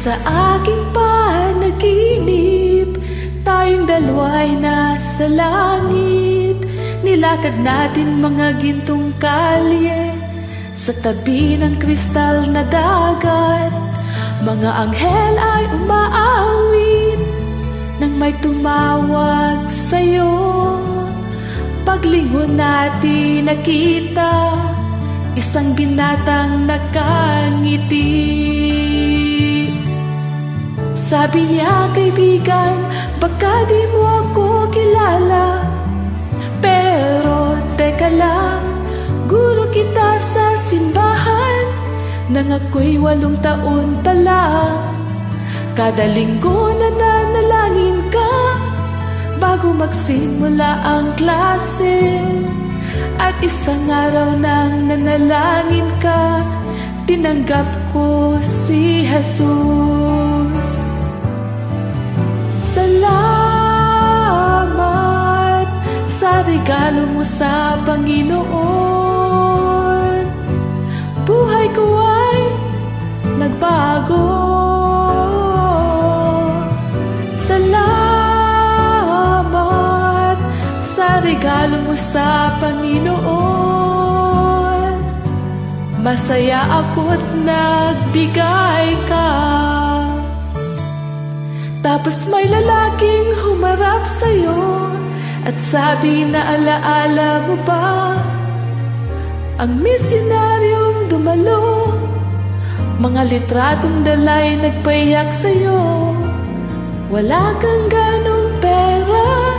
Sa aking panaginip Tayong dalawa'y nasa langit. Nilakad natin mga gintong kalye Sa tabi ng kristal na dagat. Mga anghel ay umaawit Nang may tumawag sa'yo. Paglingon natin nakita Isang binatang nakangiti sabi niya kaibigan, baka di mo ako kilala. Pero teka lang, guro kita sa simbahan Nang ako'y walong taon pa lang. Kada linggo nananalangin ka Bago magsimula ang klase. At isang araw nang nanalangin ka Tinanggap ko si Jesus regalo mo sa Panginoon. Buhay ko ay nagbago. Salamat sa regalo mo sa Panginoon. Masaya ako't nagbigay ka. Tapos may lalaking humarap sa'yo At sabi na alaala mo ba Ang misyonaryong dumalo? Mga litratong dalay nagpayak sa'yo. Wala kang ganong pera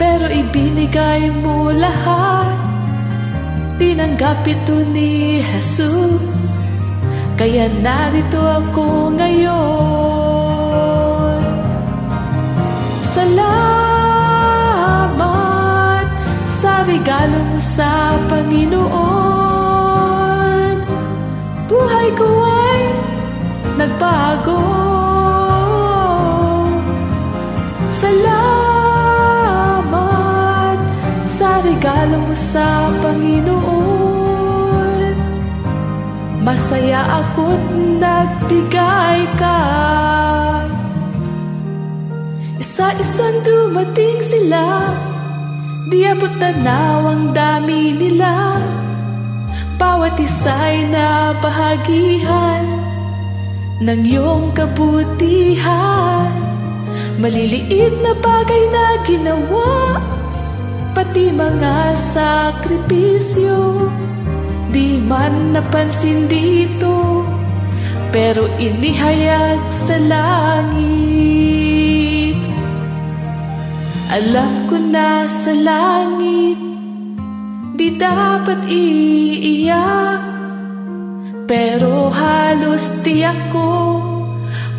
Pero ibinigay mo lahat. Tinanggap ito ni Jesus Kaya narito ako ngayon sa Panginoon. Buhay ko ay nagbago. Salamat sa regalo mo sa Panginoon. Masaya ako't nagbigay ka. Isa-isang dumating sila Di abot tanaw ang dami nila. Bawat isa'y nabahagihan Ng iyong kabutihan. Maliliit na bagay na ginawa Pati mga sakripisyo. Di man napansin dito Pero inihayag sa langit alam ko na sa langit Di dapat iiyak. Pero halos tiyak ko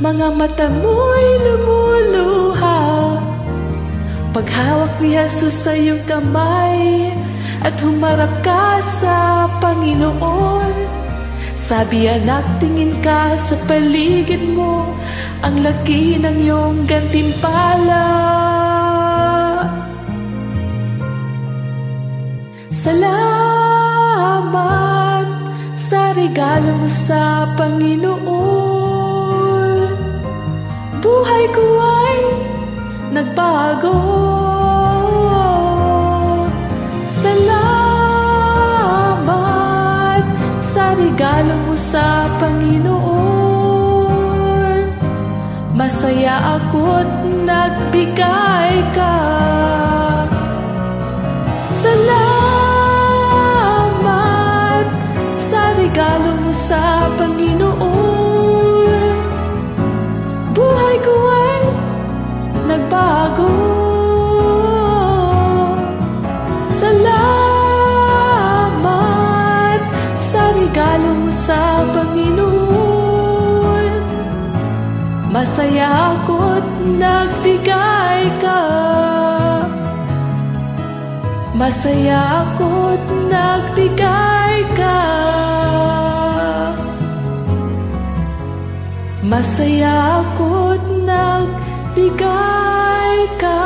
Mga mata mo'y lumuluha. Paghawak ni Jesus sa iyong kamay At humarap ka sa Panginoon. Sabi anak, tingin ka sa paligid mo Ang laki ng iyong gantimpala Salamat sa regalo mo sa Panginoon. Buhay ko ay nagbago. Salamat sa regalo mo sa Panginoon. Masaya ako't nagbigay ka. Salamat regalo mo sa Panginoon. Buhay ko ay nagbago. Salamat sa regalo mo sa Panginoon. Masaya ako't nagbigay ka. Masaya ako't nagbigay Masaya ako't nagbigay ka